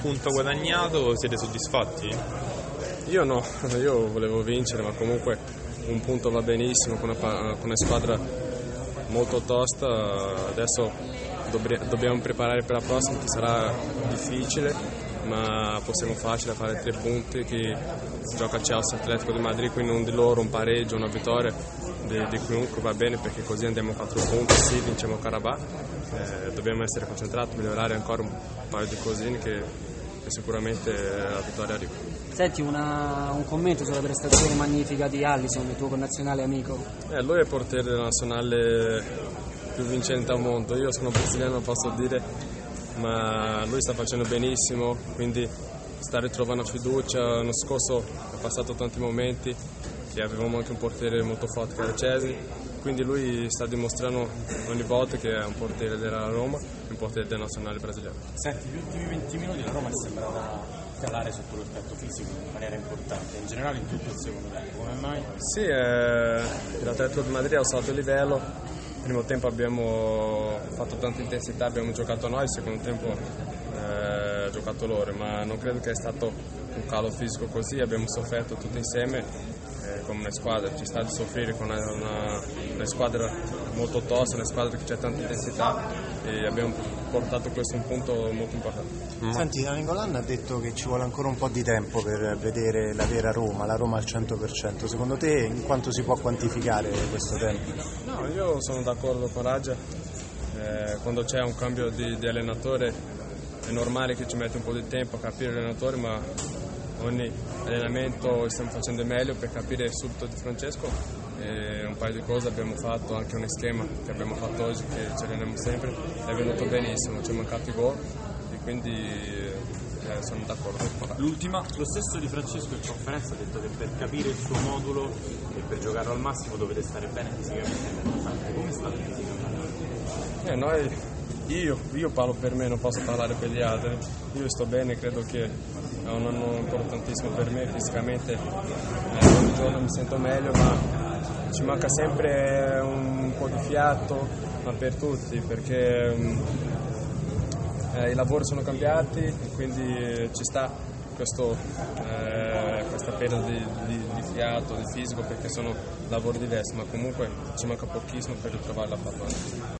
punto guadagnato, siete soddisfatti? Io no, io volevo vincere, ma comunque un punto va benissimo con una, con una squadra molto tosta. Adesso dobbiamo preparare per la prossima che sarà difficile, ma possiamo farcela fare tre punti che gioca Chelsea Atletico di Madrid, quindi un di loro, un pareggio, una vittoria di, di chiunque va bene perché così andiamo a quattro punti, sì, vinciamo Carabà. Eh, dobbiamo essere concentrati, migliorare ancora un paio di cosine che, che sicuramente la vittoria arriva. Senti una, un commento sulla prestazione magnifica di Allison, il tuo connazionale amico. Eh, lui è il portiere della nazionale più vincente al mondo, io sono brasiliano posso dire, ma lui sta facendo benissimo, quindi sta ritrovando fiducia, l'anno scorso ha passato tanti momenti che avevamo anche un portiere molto forte che era Cesi, quindi lui sta dimostrando ogni volta che è un portiere della Roma e un portiere del nazionale brasiliano. Senti, gli ultimi 20 minuti la Roma è sembrata calare sotto l'aspetto fisico in maniera importante, in generale in tutto il secondo tempo, come mai? Sì, eh, l'Atletico di Madrid ha alzato il livello, il primo tempo abbiamo fatto tanta intensità, abbiamo giocato noi, il secondo tempo eh, ha giocato loro, ma non credo che sia stato un calo fisico così, abbiamo sofferto tutti insieme eh, come una squadra, ci sta di soffrire con una, una, una squadra molto tosta, una squadra che c'è tanta intensità e abbiamo portato questo un punto molto importante. Mm. Senti, Nicolan ha detto che ci vuole ancora un po' di tempo per vedere la vera Roma, la Roma al 100%. Secondo te in quanto si può quantificare questo tempo? No, io sono d'accordo con Raja. Eh, quando c'è un cambio di, di allenatore è normale che ci metta un po' di tempo a capire l'allenatore, ma ogni allenamento stiamo facendo meglio per capire subito di Francesco e un paio di cose abbiamo fatto, anche un schema che abbiamo fatto oggi che ci alleniamo sempre, è venuto benissimo, ci è mancato i gol e quindi eh, sono d'accordo L'ultima, lo stesso di Francesco in conferenza ha detto che per capire il suo modulo e per giocarlo al massimo dovete stare bene fisicamente. Come state fisicamente? Eh, noi, io, io parlo per me, non posso parlare per gli altri. Io sto bene, credo che è un anno importantissimo per me fisicamente, eh, ogni giorno mi sento meglio, ma ci manca sempre un po' di fiato, ma per tutti, perché um, eh, i lavori sono cambiati, quindi ci sta questo, eh, questa perda di, di, di, fiato, di fisico, perché sono lavori diversi, ma comunque ci manca pochissimo per ritrovare la palla.